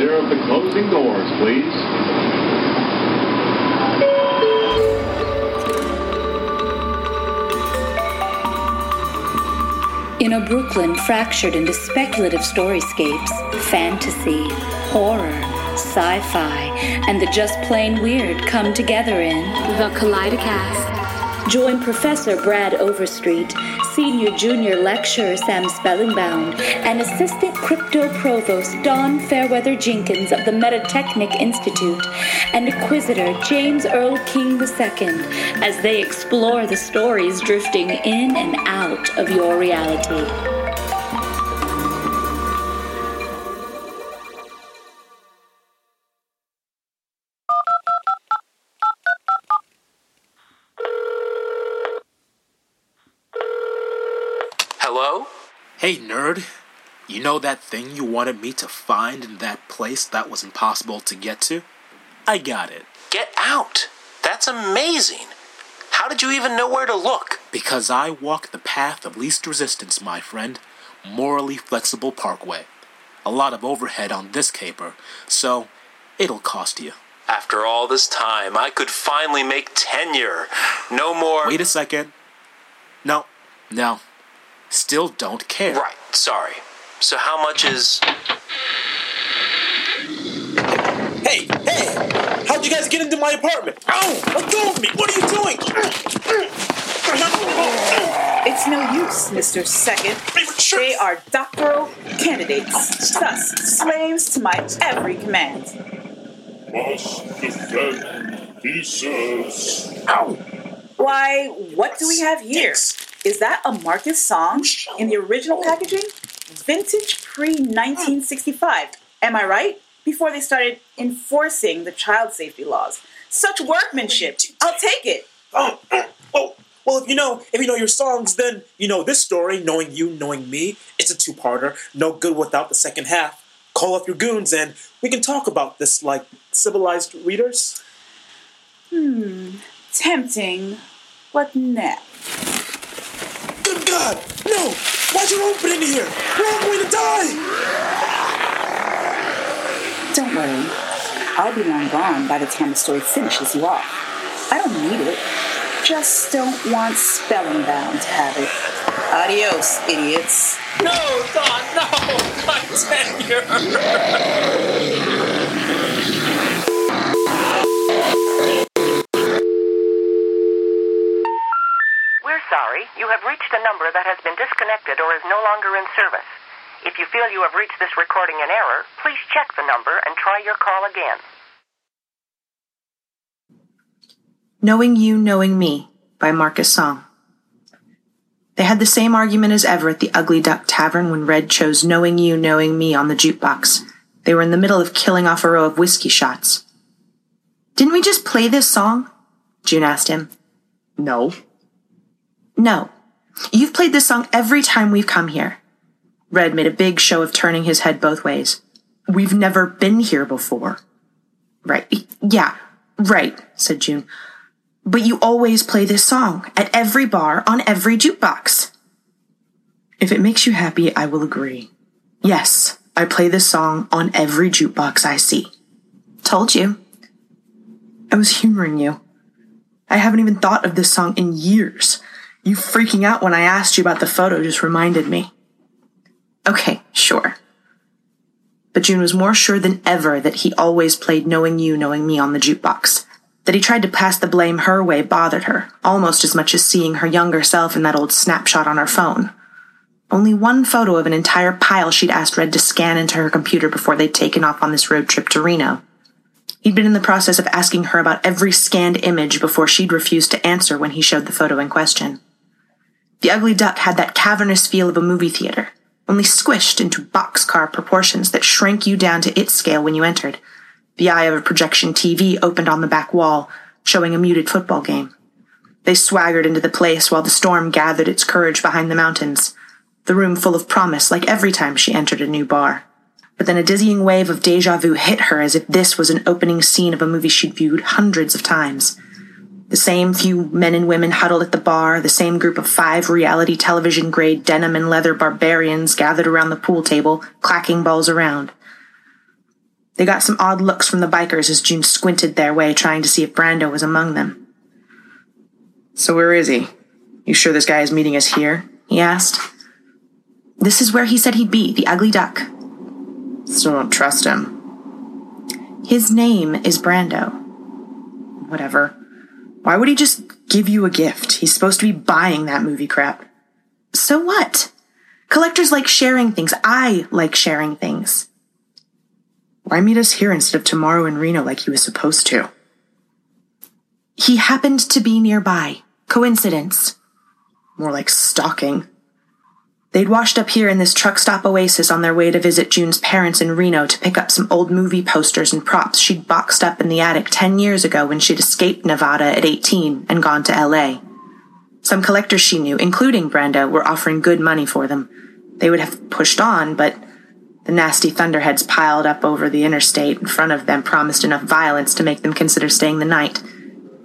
clear of the closing doors, please. In a Brooklyn fractured into speculative storyscapes, fantasy, horror, sci fi, and the just plain weird come together in The Kaleidocast. Join Professor Brad Overstreet, Senior Junior Lecturer Sam Spellingbound, and Assistant Crypto Provost Don Fairweather Jenkins of the Metatechnic Institute, and Inquisitor James Earl King II as they explore the stories drifting in and out of your reality. Hey, nerd. You know that thing you wanted me to find in that place that was impossible to get to? I got it. Get out! That's amazing! How did you even know where to look? Because I walk the path of least resistance, my friend. Morally flexible parkway. A lot of overhead on this caper, so it'll cost you. After all this time, I could finally make tenure. No more. Wait a second. No, no. Still don't care. Right, sorry. So, how much is. Hey, hey! How'd you guys get into my apartment? Ow! Let go of me! What are you doing? It's no use, Mr. Second. They are doctoral candidates, thus slaves to my every command. must defend, he says. Ow! Why, what do we have here? Is that a Marcus song in the original packaging? Vintage pre 1965. Am I right? Before they started enforcing the child safety laws. Such workmanship. I'll take it. Oh, well, well, if you know, if you know your songs, then you know this story. Knowing you, knowing me, it's a two-parter. No good without the second half. Call up your goons, and we can talk about this like civilized readers. Hmm, tempting, What no. Good God, no! Why'd you open in here? We're all going to die. Don't worry. I'll be long gone by the time the story finishes you off. I don't need it. Just don't want Spellingbound to have it. Adios, idiots. No, Don, no! My tenure! sorry. You have reached a number that has been disconnected or is no longer in service. If you feel you have reached this recording in error, please check the number and try your call again. Knowing You, Knowing Me by Marcus Song. They had the same argument as ever at the Ugly Duck Tavern when Red chose Knowing You, Knowing Me on the jukebox. They were in the middle of killing off a row of whiskey shots. Didn't we just play this song? June asked him. No. No. You've played this song every time we've come here. Red made a big show of turning his head both ways. We've never been here before. Right. Yeah, right, said June. But you always play this song at every bar on every jukebox. If it makes you happy, I will agree. Yes, I play this song on every jukebox I see. Told you. I was humoring you. I haven't even thought of this song in years. You freaking out when I asked you about the photo just reminded me. Okay, sure. But June was more sure than ever that he always played Knowing You, Knowing Me on the jukebox. That he tried to pass the blame her way bothered her, almost as much as seeing her younger self in that old snapshot on her phone. Only one photo of an entire pile she'd asked Red to scan into her computer before they'd taken off on this road trip to Reno. He'd been in the process of asking her about every scanned image before she'd refused to answer when he showed the photo in question. The ugly duck had that cavernous feel of a movie theater, only squished into boxcar proportions that shrank you down to its scale when you entered. The eye of a projection TV opened on the back wall, showing a muted football game. They swaggered into the place while the storm gathered its courage behind the mountains, the room full of promise like every time she entered a new bar. But then a dizzying wave of deja vu hit her as if this was an opening scene of a movie she'd viewed hundreds of times. The same few men and women huddled at the bar, the same group of five reality television grade denim and leather barbarians gathered around the pool table, clacking balls around. They got some odd looks from the bikers as June squinted their way, trying to see if Brando was among them. So where is he? You sure this guy is meeting us here? he asked. This is where he said he'd be, the ugly duck. Still don't trust him. His name is Brando. Whatever. Why would he just give you a gift? He's supposed to be buying that movie crap. So what? Collectors like sharing things. I like sharing things. Why meet us here instead of tomorrow in Reno like he was supposed to? He happened to be nearby. Coincidence. More like stalking. They'd washed up here in this truck stop oasis on their way to visit June's parents in Reno to pick up some old movie posters and props she'd boxed up in the attic 10 years ago when she'd escaped Nevada at 18 and gone to LA. Some collectors she knew, including Brando, were offering good money for them. They would have pushed on, but the nasty thunderheads piled up over the interstate in front of them promised enough violence to make them consider staying the night.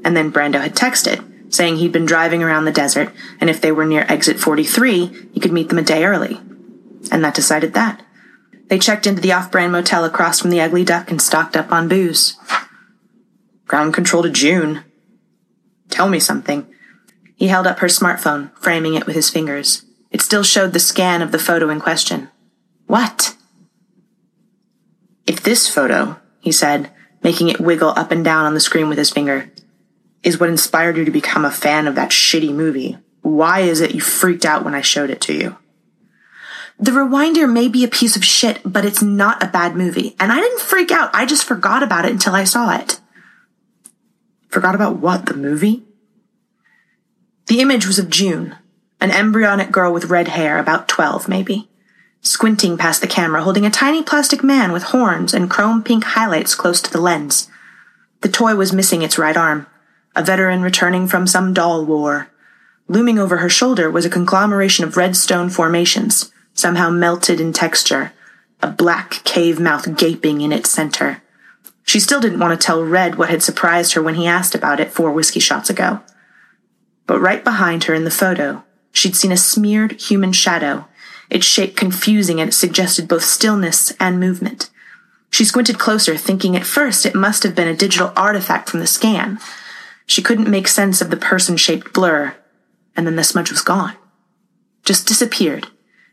And then Brando had texted saying he'd been driving around the desert, and if they were near exit 43, he could meet them a day early. And that decided that. They checked into the off brand motel across from the Ugly Duck and stocked up on booze. Ground control to June. Tell me something. He held up her smartphone, framing it with his fingers. It still showed the scan of the photo in question. What? If this photo, he said, making it wiggle up and down on the screen with his finger, is what inspired you to become a fan of that shitty movie. Why is it you freaked out when I showed it to you? The Rewinder may be a piece of shit, but it's not a bad movie. And I didn't freak out. I just forgot about it until I saw it. Forgot about what? The movie? The image was of June, an embryonic girl with red hair, about 12 maybe, squinting past the camera, holding a tiny plastic man with horns and chrome pink highlights close to the lens. The toy was missing its right arm a veteran returning from some doll war. Looming over her shoulder was a conglomeration of red stone formations, somehow melted in texture, a black cave mouth gaping in its center. She still didn't want to tell Red what had surprised her when he asked about it four whiskey shots ago. But right behind her in the photo, she'd seen a smeared human shadow, its shape confusing and it suggested both stillness and movement. She squinted closer, thinking at first it must have been a digital artifact from the scan, she couldn't make sense of the person shaped blur, and then the smudge was gone. Just disappeared,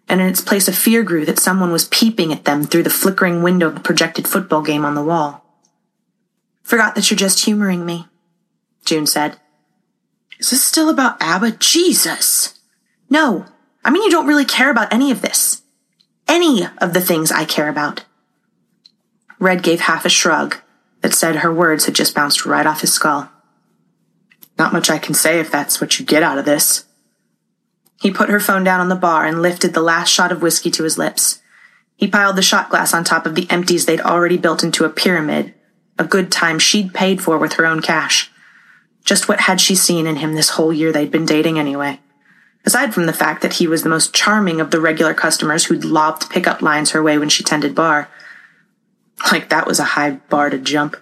and in its place a fear grew that someone was peeping at them through the flickering window of the projected football game on the wall. Forgot that you're just humoring me, June said. Is this still about ABBA? Jesus! No, I mean you don't really care about any of this. Any of the things I care about. Red gave half a shrug that said her words had just bounced right off his skull. Not much I can say if that's what you get out of this. He put her phone down on the bar and lifted the last shot of whiskey to his lips. He piled the shot glass on top of the empties they'd already built into a pyramid, a good time she'd paid for with her own cash. Just what had she seen in him this whole year they'd been dating anyway? Aside from the fact that he was the most charming of the regular customers who'd lobbed pickup lines her way when she tended bar. Like that was a high bar to jump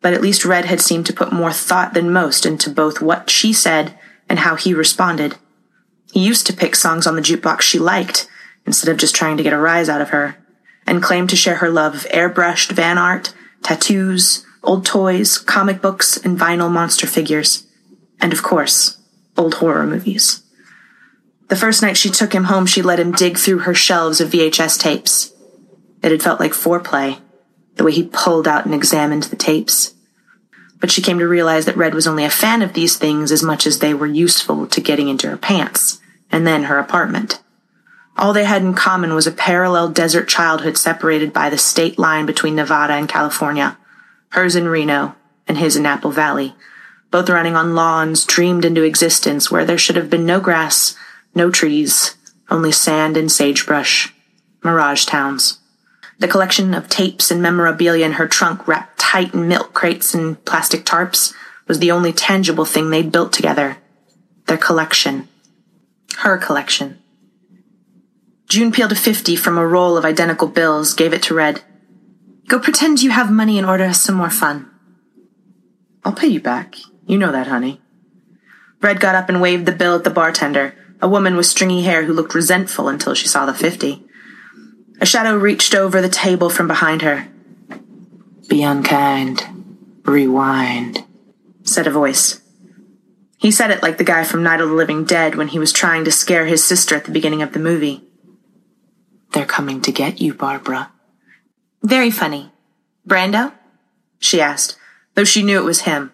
but at least Red had seemed to put more thought than most into both what she said and how he responded. He used to pick songs on the jukebox she liked, instead of just trying to get a rise out of her, and claimed to share her love of airbrushed van art, tattoos, old toys, comic books, and vinyl monster figures. And of course, old horror movies. The first night she took him home, she let him dig through her shelves of VHS tapes. It had felt like foreplay, the way he pulled out and examined the tapes. But she came to realize that Red was only a fan of these things as much as they were useful to getting into her pants, and then her apartment. All they had in common was a parallel desert childhood separated by the state line between Nevada and California, hers in Reno, and his in Apple Valley, both running on lawns dreamed into existence where there should have been no grass, no trees, only sand and sagebrush, mirage towns. The collection of tapes and memorabilia in her trunk, wrapped tight in milk crates and plastic tarps, was the only tangible thing they'd built together. Their collection. Her collection. June peeled a 50 from a roll of identical bills, gave it to Red. Go pretend you have money and order us some more fun. I'll pay you back. You know that, honey. Red got up and waved the bill at the bartender, a woman with stringy hair who looked resentful until she saw the 50. A shadow reached over the table from behind her. Be unkind. Rewind, said a voice. He said it like the guy from Night of the Living Dead when he was trying to scare his sister at the beginning of the movie. They're coming to get you, Barbara. Very funny. Brando? She asked, though she knew it was him.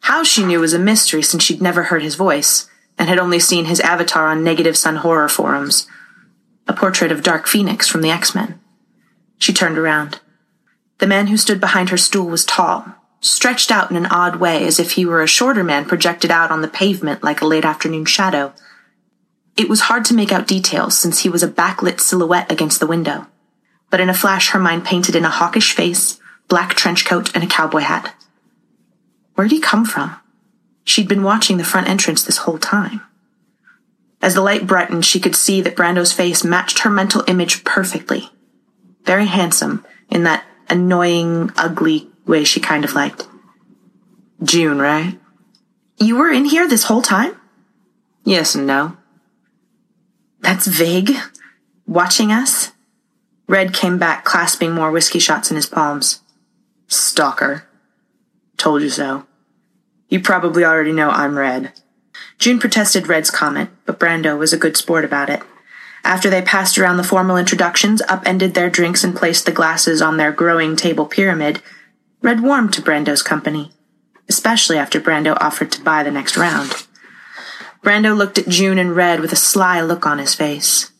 How she knew was a mystery since she'd never heard his voice and had only seen his avatar on Negative Sun horror forums. A portrait of Dark Phoenix from the X-Men. She turned around. The man who stood behind her stool was tall, stretched out in an odd way as if he were a shorter man projected out on the pavement like a late afternoon shadow. It was hard to make out details since he was a backlit silhouette against the window. But in a flash, her mind painted in a hawkish face, black trench coat, and a cowboy hat. Where'd he come from? She'd been watching the front entrance this whole time. As the light brightened, she could see that Brando's face matched her mental image perfectly. Very handsome, in that annoying, ugly way she kind of liked. June, right? You were in here this whole time? Yes and no. That's vague. Watching us? Red came back, clasping more whiskey shots in his palms. Stalker. Told you so. You probably already know I'm Red. June protested Red's comment, but Brando was a good sport about it. After they passed around the formal introductions, upended their drinks, and placed the glasses on their growing table pyramid, Red warmed to Brando's company, especially after Brando offered to buy the next round. Brando looked at June and Red with a sly look on his face.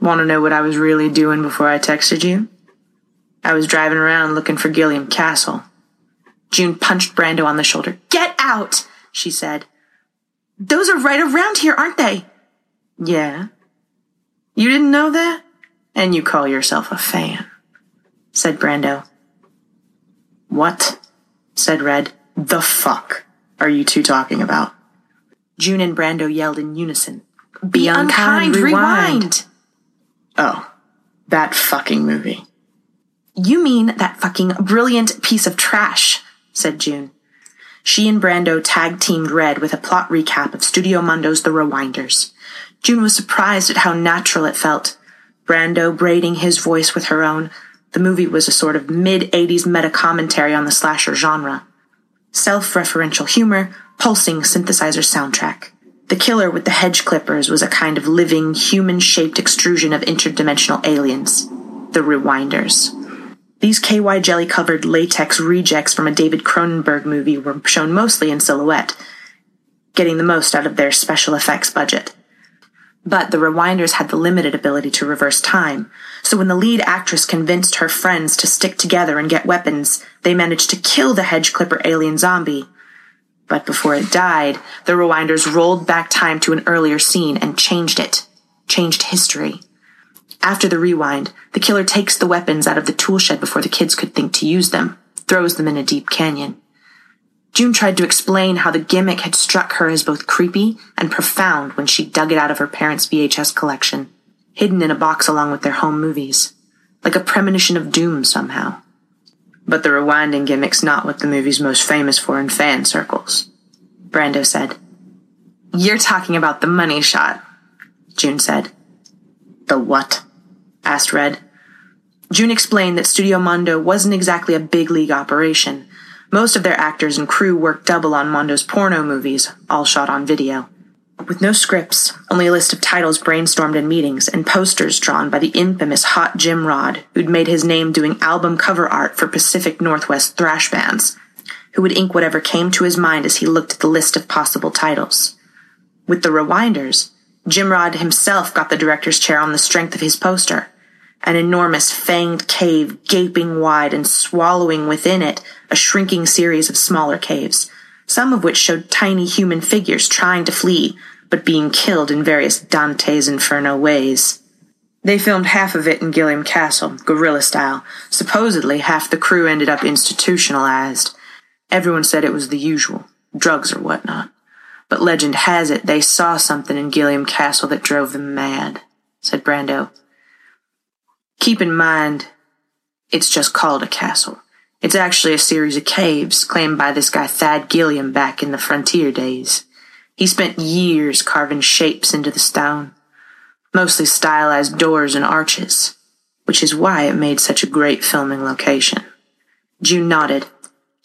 Want to know what I was really doing before I texted you? I was driving around looking for Gilliam Castle. June punched Brando on the shoulder. Get out, she said. Those are right around here, aren't they? Yeah. You didn't know that? And you call yourself a fan, said Brando. What? said Red. The fuck are you two talking about? June and Brando yelled in unison. Be, unkind, rewind. rewind. Oh, that fucking movie. You mean that fucking brilliant piece of trash, said June. She and Brando tag teamed Red with a plot recap of Studio Mondo's The Rewinders. June was surprised at how natural it felt. Brando braiding his voice with her own, the movie was a sort of mid 80s meta commentary on the slasher genre. Self referential humor, pulsing synthesizer soundtrack. The killer with the hedge clippers was a kind of living, human shaped extrusion of interdimensional aliens. The Rewinders. These KY jelly covered latex rejects from a David Cronenberg movie were shown mostly in silhouette, getting the most out of their special effects budget. But the Rewinders had the limited ability to reverse time, so when the lead actress convinced her friends to stick together and get weapons, they managed to kill the hedge clipper alien zombie. But before it died, the Rewinders rolled back time to an earlier scene and changed it. Changed history. After the rewind, the killer takes the weapons out of the tool shed before the kids could think to use them, throws them in a deep canyon. June tried to explain how the gimmick had struck her as both creepy and profound when she dug it out of her parents' VHS collection, hidden in a box along with their home movies, like a premonition of doom somehow. But the rewinding gimmick's not what the movie's most famous for in fan circles, Brando said. You're talking about the money shot, June said. The what? Asked Red. June explained that Studio Mondo wasn't exactly a big league operation, most of their actors and crew worked double on Mondo's porno movies, all shot on video. With no scripts, only a list of titles brainstormed in meetings, and posters drawn by the infamous Hot Jim Rod, who'd made his name doing album cover art for Pacific Northwest thrash bands, who would ink whatever came to his mind as he looked at the list of possible titles. With the Rewinders, Jim Rod himself got the director's chair on the strength of his poster, an enormous fanged cave gaping wide and swallowing within it a shrinking series of smaller caves, some of which showed tiny human figures trying to flee, but being killed in various Dante's Inferno ways. They filmed half of it in Gilliam Castle, guerrilla style. Supposedly, half the crew ended up institutionalized. Everyone said it was the usual drugs or whatnot. But legend has it they saw something in Gilliam Castle that drove them mad, said Brando. Keep in mind, it's just called a castle. It's actually a series of caves claimed by this guy Thad Gilliam back in the frontier days. He spent years carving shapes into the stone, mostly stylized doors and arches, which is why it made such a great filming location. June nodded.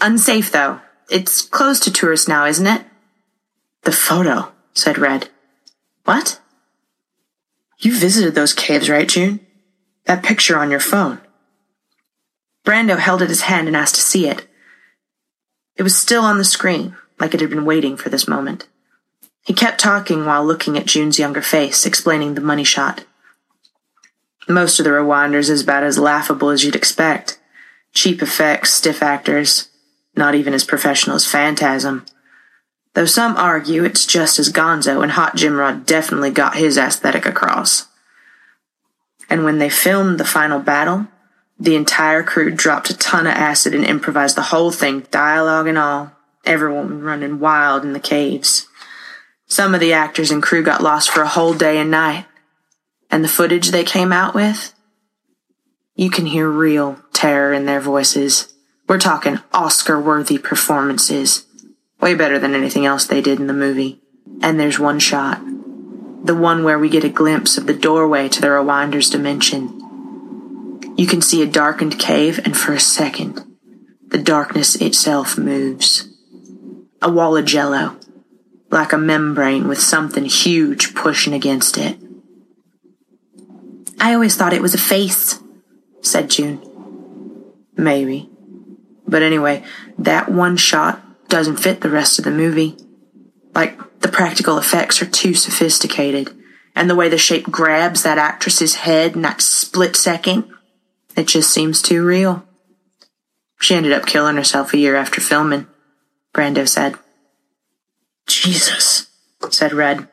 Unsafe, though. It's closed to tourists now, isn't it? The photo, said Red. What? You visited those caves, right, June? That picture on your phone. Brando held out his hand and asked to see it. It was still on the screen, like it had been waiting for this moment. He kept talking while looking at June's younger face, explaining the money shot. Most of the Rewinders is about as laughable as you'd expect. Cheap effects, stiff actors, not even as professional as Phantasm. Though some argue it's just as gonzo, and Hot Jim Rod definitely got his aesthetic across. And when they filmed the final battle, the entire crew dropped a ton of acid and improvised the whole thing, dialogue and all, everyone running wild in the caves. Some of the actors and crew got lost for a whole day and night. And the footage they came out with? You can hear real terror in their voices. We're talking Oscar worthy performances. Way better than anything else they did in the movie. And there's one shot. The one where we get a glimpse of the doorway to the Rewinder's dimension. You can see a darkened cave, and for a second, the darkness itself moves. A wall of jello, like a membrane with something huge pushing against it. I always thought it was a face, said June. Maybe. But anyway, that one shot doesn't fit the rest of the movie. Like, the practical effects are too sophisticated, and the way the shape grabs that actress's head in that split second, it just seems too real. She ended up killing herself a year after filming, Brando said. Jesus, said Red.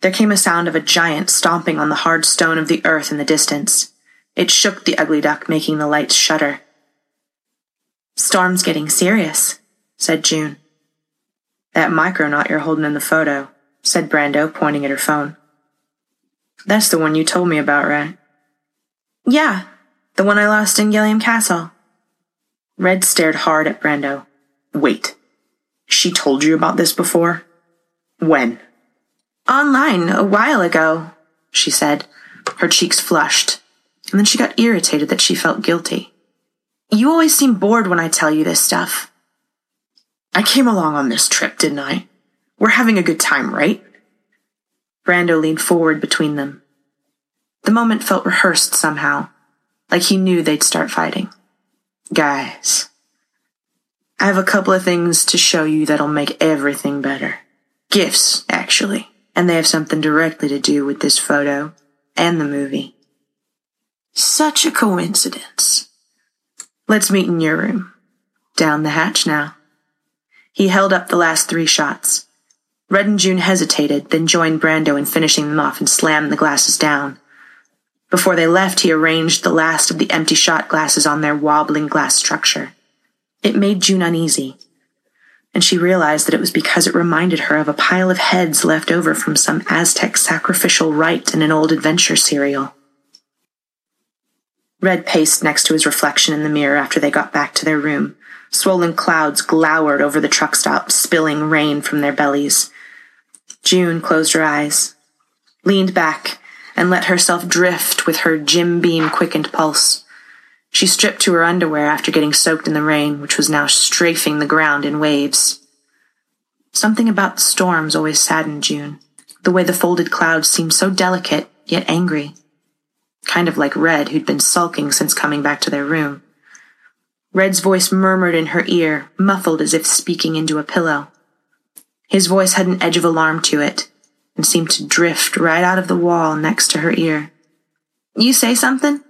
There came a sound of a giant stomping on the hard stone of the earth in the distance. It shook the ugly duck, making the lights shudder. Storm's getting serious, said June. That micronaut you're holding in the photo, said Brando, pointing at her phone. That's the one you told me about, right? Yeah, the one I lost in Gilliam Castle. Red stared hard at Brando. Wait, she told you about this before? When? Online, a while ago, she said. Her cheeks flushed, and then she got irritated that she felt guilty. You always seem bored when I tell you this stuff. I came along on this trip, didn't I? We're having a good time, right? Brando leaned forward between them. The moment felt rehearsed somehow, like he knew they'd start fighting. Guys, I have a couple of things to show you that'll make everything better. Gifts, actually and they have something directly to do with this photo and the movie. Such a coincidence. Let's meet in your room. Down the hatch now. He held up the last three shots. Red and June hesitated, then joined Brando in finishing them off and slammed the glasses down. Before they left, he arranged the last of the empty shot glasses on their wobbling glass structure. It made June uneasy and she realized that it was because it reminded her of a pile of heads left over from some Aztec sacrificial rite in an old adventure serial. Red paced next to his reflection in the mirror after they got back to their room. Swollen clouds glowered over the truck stop, spilling rain from their bellies. June closed her eyes, leaned back, and let herself drift with her Jim Beam quickened pulse. She stripped to her underwear after getting soaked in the rain, which was now strafing the ground in waves. Something about storms always saddened June. The way the folded clouds seemed so delicate, yet angry. Kind of like Red, who'd been sulking since coming back to their room. Red's voice murmured in her ear, muffled as if speaking into a pillow. His voice had an edge of alarm to it, and seemed to drift right out of the wall next to her ear. You say something?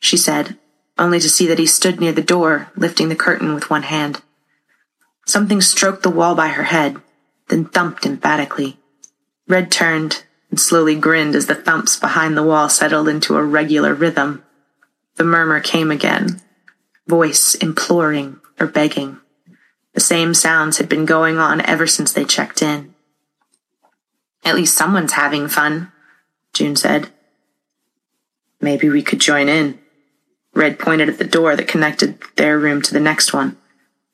She said, only to see that he stood near the door, lifting the curtain with one hand. Something stroked the wall by her head, then thumped emphatically. Red turned and slowly grinned as the thumps behind the wall settled into a regular rhythm. The murmur came again, voice imploring or begging. The same sounds had been going on ever since they checked in. At least someone's having fun, June said. Maybe we could join in. Red pointed at the door that connected their room to the next one.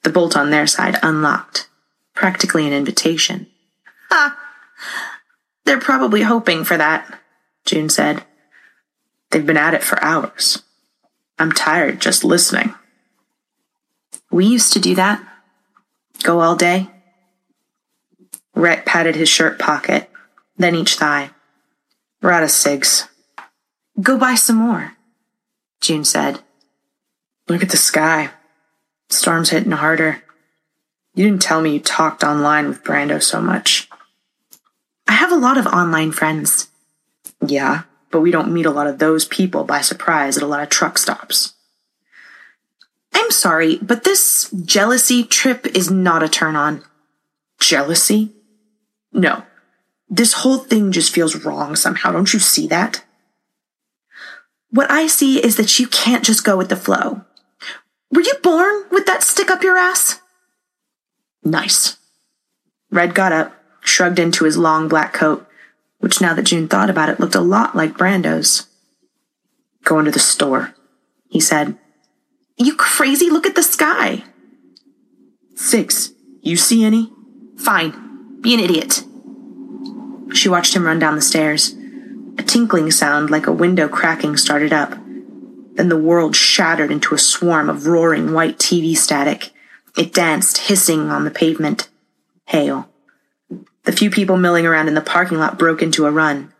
The bolt on their side unlocked. Practically an invitation. Ah! They're probably hoping for that, June said. They've been at it for hours. I'm tired just listening. We used to do that. Go all day. Red patted his shirt pocket, then each thigh. We're out of cigs. Go buy some more, June said. Look at the sky. Storm's hitting harder. You didn't tell me you talked online with Brando so much. I have a lot of online friends. Yeah, but we don't meet a lot of those people by surprise at a lot of truck stops. I'm sorry, but this jealousy trip is not a turn on. Jealousy? No. This whole thing just feels wrong somehow. Don't you see that? What I see is that you can't just go with the flow. Were you born with that stick up your ass? Nice. Red got up, shrugged into his long black coat, which now that June thought about it looked a lot like Brando's. Going to the store, he said. You crazy? Look at the sky. Six. You see any? Fine. Be an idiot. She watched him run down the stairs. A tinkling sound like a window cracking started up. Then the world shattered into a swarm of roaring white TV static. It danced, hissing on the pavement. Hail. The few people milling around in the parking lot broke into a run.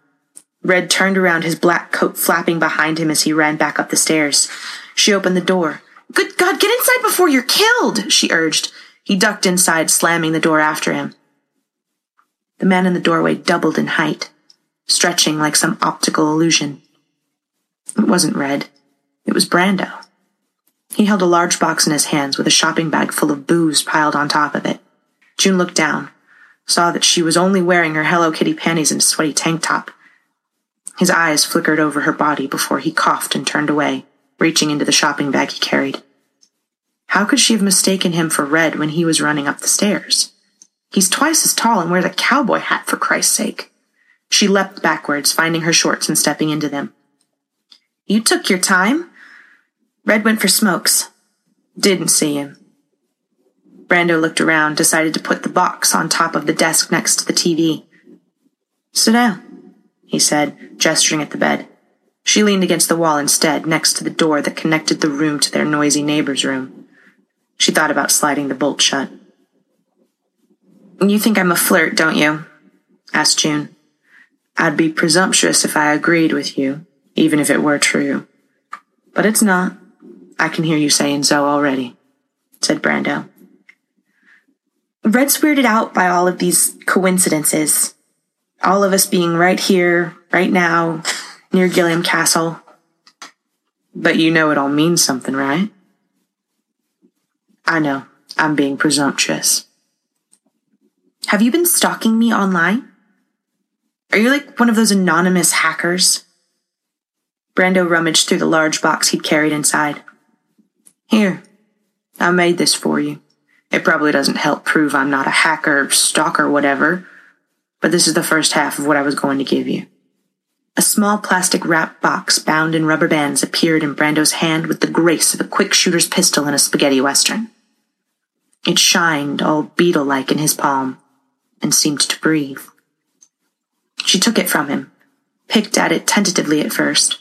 Red turned around, his black coat flapping behind him as he ran back up the stairs. She opened the door. Good God, get inside before you're killed, she urged. He ducked inside, slamming the door after him. The man in the doorway doubled in height, stretching like some optical illusion. It wasn't Red. It was Brando. He held a large box in his hands with a shopping bag full of booze piled on top of it. June looked down, saw that she was only wearing her Hello Kitty panties and a sweaty tank top. His eyes flickered over her body before he coughed and turned away, reaching into the shopping bag he carried. How could she have mistaken him for Red when he was running up the stairs? He's twice as tall and wears a cowboy hat, for Christ's sake. She leapt backwards, finding her shorts and stepping into them. You took your time. Red went for smokes. Didn't see him. Brando looked around, decided to put the box on top of the desk next to the TV. Sit down, he said, gesturing at the bed. She leaned against the wall instead, next to the door that connected the room to their noisy neighbor's room. She thought about sliding the bolt shut. You think I'm a flirt, don't you? asked June. I'd be presumptuous if I agreed with you, even if it were true. But it's not. I can hear you saying so already, said Brando. Red's weirded out by all of these coincidences. All of us being right here, right now, near Gilliam Castle. But you know it all means something, right? I know. I'm being presumptuous. Have you been stalking me online? Are you like one of those anonymous hackers? Brando rummaged through the large box he'd carried inside. Here, I made this for you. It probably doesn't help prove I'm not a hacker, stalker, whatever, but this is the first half of what I was going to give you. A small plastic wrapped box bound in rubber bands appeared in Brando's hand with the grace of a quick shooter's pistol in a spaghetti western. It shined all beetle like in his palm and seemed to breathe. She took it from him, picked at it tentatively at first,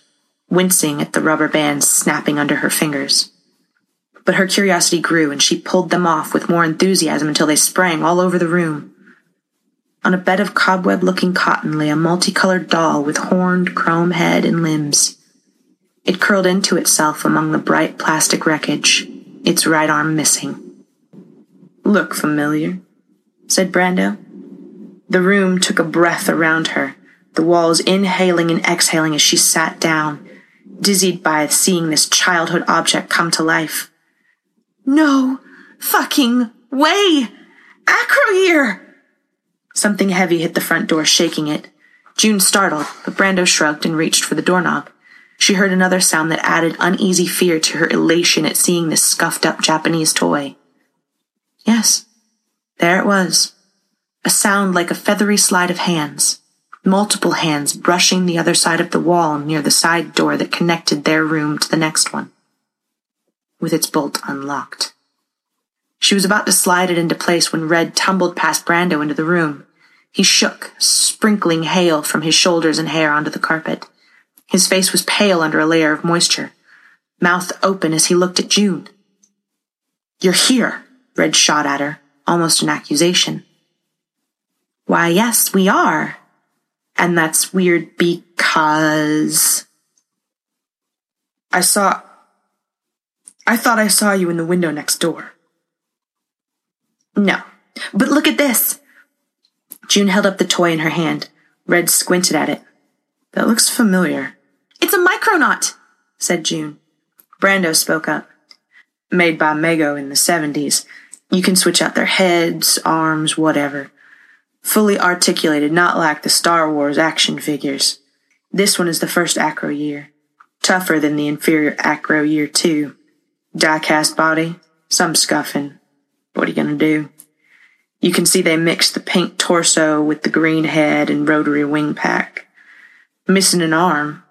wincing at the rubber bands snapping under her fingers. But her curiosity grew and she pulled them off with more enthusiasm until they sprang all over the room. On a bed of cobweb looking cotton lay a multicolored doll with horned chrome head and limbs. It curled into itself among the bright plastic wreckage, its right arm missing. Look familiar, said Brando. The room took a breath around her, the walls inhaling and exhaling as she sat down, dizzied by seeing this childhood object come to life. No fucking way! Acroyear! Something heavy hit the front door, shaking it. June startled, but Brando shrugged and reached for the doorknob. She heard another sound that added uneasy fear to her elation at seeing this scuffed up Japanese toy. Yes, there it was. A sound like a feathery slide of hands. Multiple hands brushing the other side of the wall near the side door that connected their room to the next one. With its bolt unlocked. She was about to slide it into place when Red tumbled past Brando into the room. He shook, sprinkling hail from his shoulders and hair onto the carpet. His face was pale under a layer of moisture, mouth open as he looked at June. You're here, Red shot at her, almost an accusation. Why, yes, we are. And that's weird because. I saw. I thought I saw you in the window next door. No. But look at this. June held up the toy in her hand. Red squinted at it. That looks familiar. It's a micronaut, said June. Brando spoke up. Made by Mego in the 70s. You can switch out their heads, arms, whatever. Fully articulated, not like the Star Wars action figures. This one is the first Acroyear. Tougher than the inferior Acroyear 2. Diecast body, some scuffing. What are you gonna do? You can see they mixed the pink torso with the green head and rotary wing pack. Missing an arm,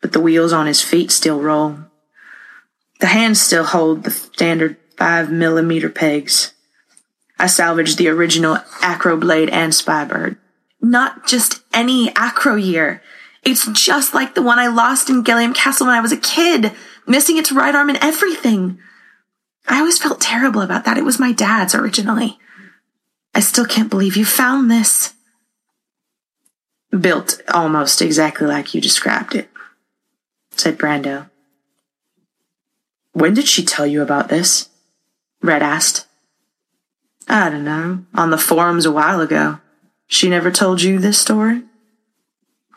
but the wheels on his feet still roll. The hands still hold the standard 5 millimeter pegs. I salvaged the original Acro Blade and Spybird. Not just any Acroyear. It's just like the one I lost in Gilliam Castle when I was a kid, missing its right arm and everything. I always felt terrible about that. It was my dad's originally. I still can't believe you found this. Built almost exactly like you described it, said Brando. When did she tell you about this? Red asked. I don't know. On the forums a while ago. She never told you this story?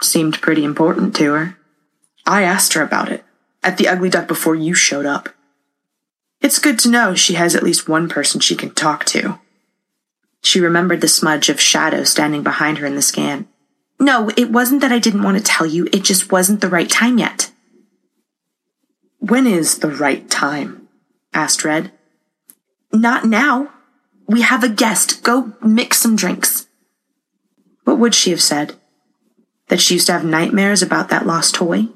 Seemed pretty important to her. I asked her about it at the Ugly Duck before you showed up. It's good to know she has at least one person she can talk to. She remembered the smudge of shadow standing behind her in the scan. No, it wasn't that I didn't want to tell you, it just wasn't the right time yet. When is the right time? asked Red. Not now. We have a guest. Go mix some drinks. What would she have said? That she used to have nightmares about that lost toy?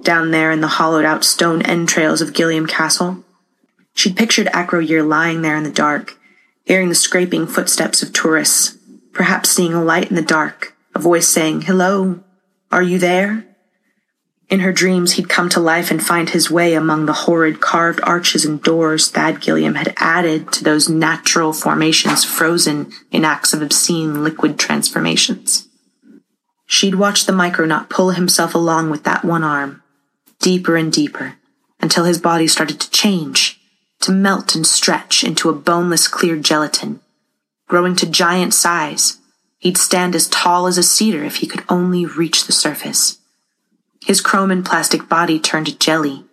Down there in the hollowed out stone entrails of Gilliam Castle? She'd pictured Acroyear lying there in the dark, hearing the scraping footsteps of tourists, perhaps seeing a light in the dark, a voice saying, Hello, are you there? In her dreams, he'd come to life and find his way among the horrid carved arches and doors Thad Gilliam had added to those natural formations frozen in acts of obscene liquid transformations. She'd watched the micronaut pull himself along with that one arm, deeper and deeper, until his body started to change to melt and stretch into a boneless clear gelatin. Growing to giant size, he'd stand as tall as a cedar if he could only reach the surface. His chrome and plastic body turned jelly.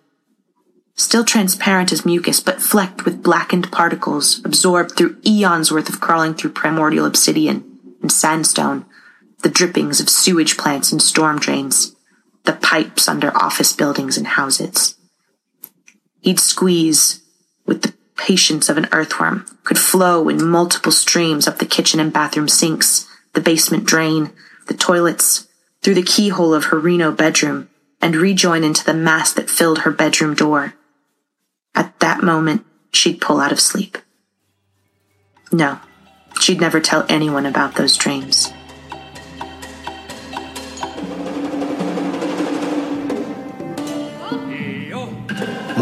Still transparent as mucus, but flecked with blackened particles absorbed through eons worth of crawling through primordial obsidian and sandstone, the drippings of sewage plants and storm drains, the pipes under office buildings and houses. He'd squeeze, with the patience of an earthworm, could flow in multiple streams up the kitchen and bathroom sinks, the basement drain, the toilets, through the keyhole of her Reno bedroom, and rejoin into the mass that filled her bedroom door. At that moment, she'd pull out of sleep. No, she'd never tell anyone about those dreams.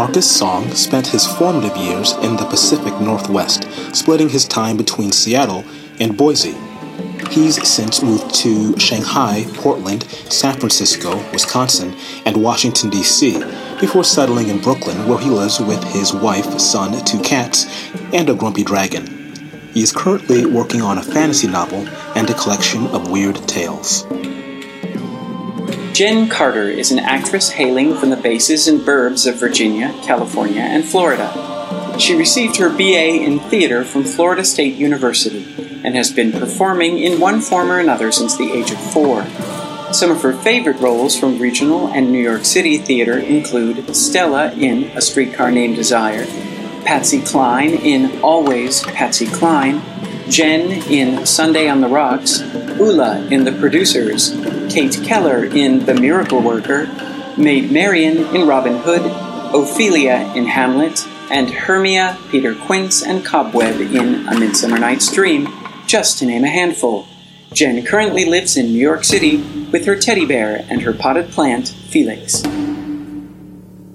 Marcus Song spent his formative years in the Pacific Northwest, splitting his time between Seattle and Boise. He's since moved to Shanghai, Portland, San Francisco, Wisconsin, and Washington, D.C., before settling in Brooklyn, where he lives with his wife, son, two cats, and a grumpy dragon. He is currently working on a fantasy novel and a collection of weird tales. Jen Carter is an actress hailing from the bases and burbs of Virginia, California, and Florida. She received her BA in theater from Florida State University and has been performing in one form or another since the age of four. Some of her favorite roles from regional and New York City theater include Stella in A Streetcar Named Desire, Patsy Cline in Always Patsy Cline, Jen in Sunday on the Rocks, Ulla in The Producers, Kate Keller in The Miracle Worker, Maid Marian in Robin Hood, Ophelia in Hamlet, and Hermia, Peter Quince, and Cobweb in A Midsummer Night's Dream, just to name a handful. Jen currently lives in New York City with her teddy bear and her potted plant, Felix.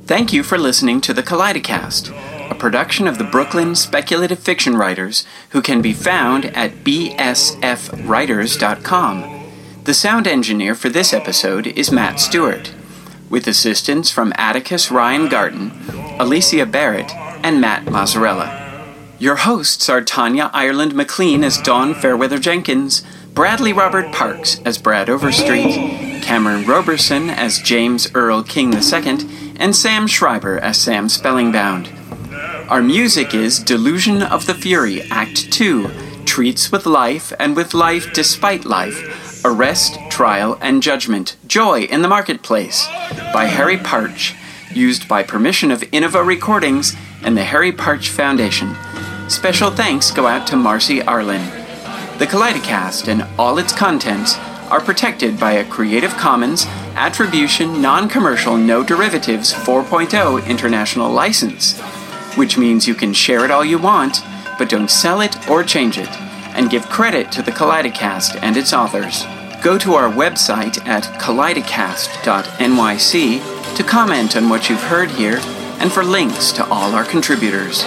Thank you for listening to the Kaleidocast. a production of the Brooklyn Speculative Fiction Writers, who can be found at bsfwriters.com. The sound engineer for this episode is Matt Stewart, with assistance from Atticus Ryan Garten, Alicia Barrett, and Matt Mazzarella. Your hosts are Tanya Ireland McLean as Dawn Fairweather Jenkins, Bradley Robert Parks as Brad Overstreet, Cameron Roberson as James Earl King II, and Sam Schreiber as Sam Spellingbound. Our music is Delusion of the Fury, Act 2, Treats with Life and with Life Despite Life, Arrest, Trial, and Judgment, Joy in the Marketplace, by Harry Partch, used by permission of Innova Recordings and the Harry Partch Foundation. Special thanks go out to Marcy Arlen. The Kaleidocast and all its contents are protected by a Creative Commons Attribution Non Commercial No Derivatives 4.0 international license, which means you can share it all you want, but don't sell it or change it, and give credit to the Kaleidocast and its authors. Go to our website at kaleidocast.nyc to comment on what you've heard here and for links to all our contributors.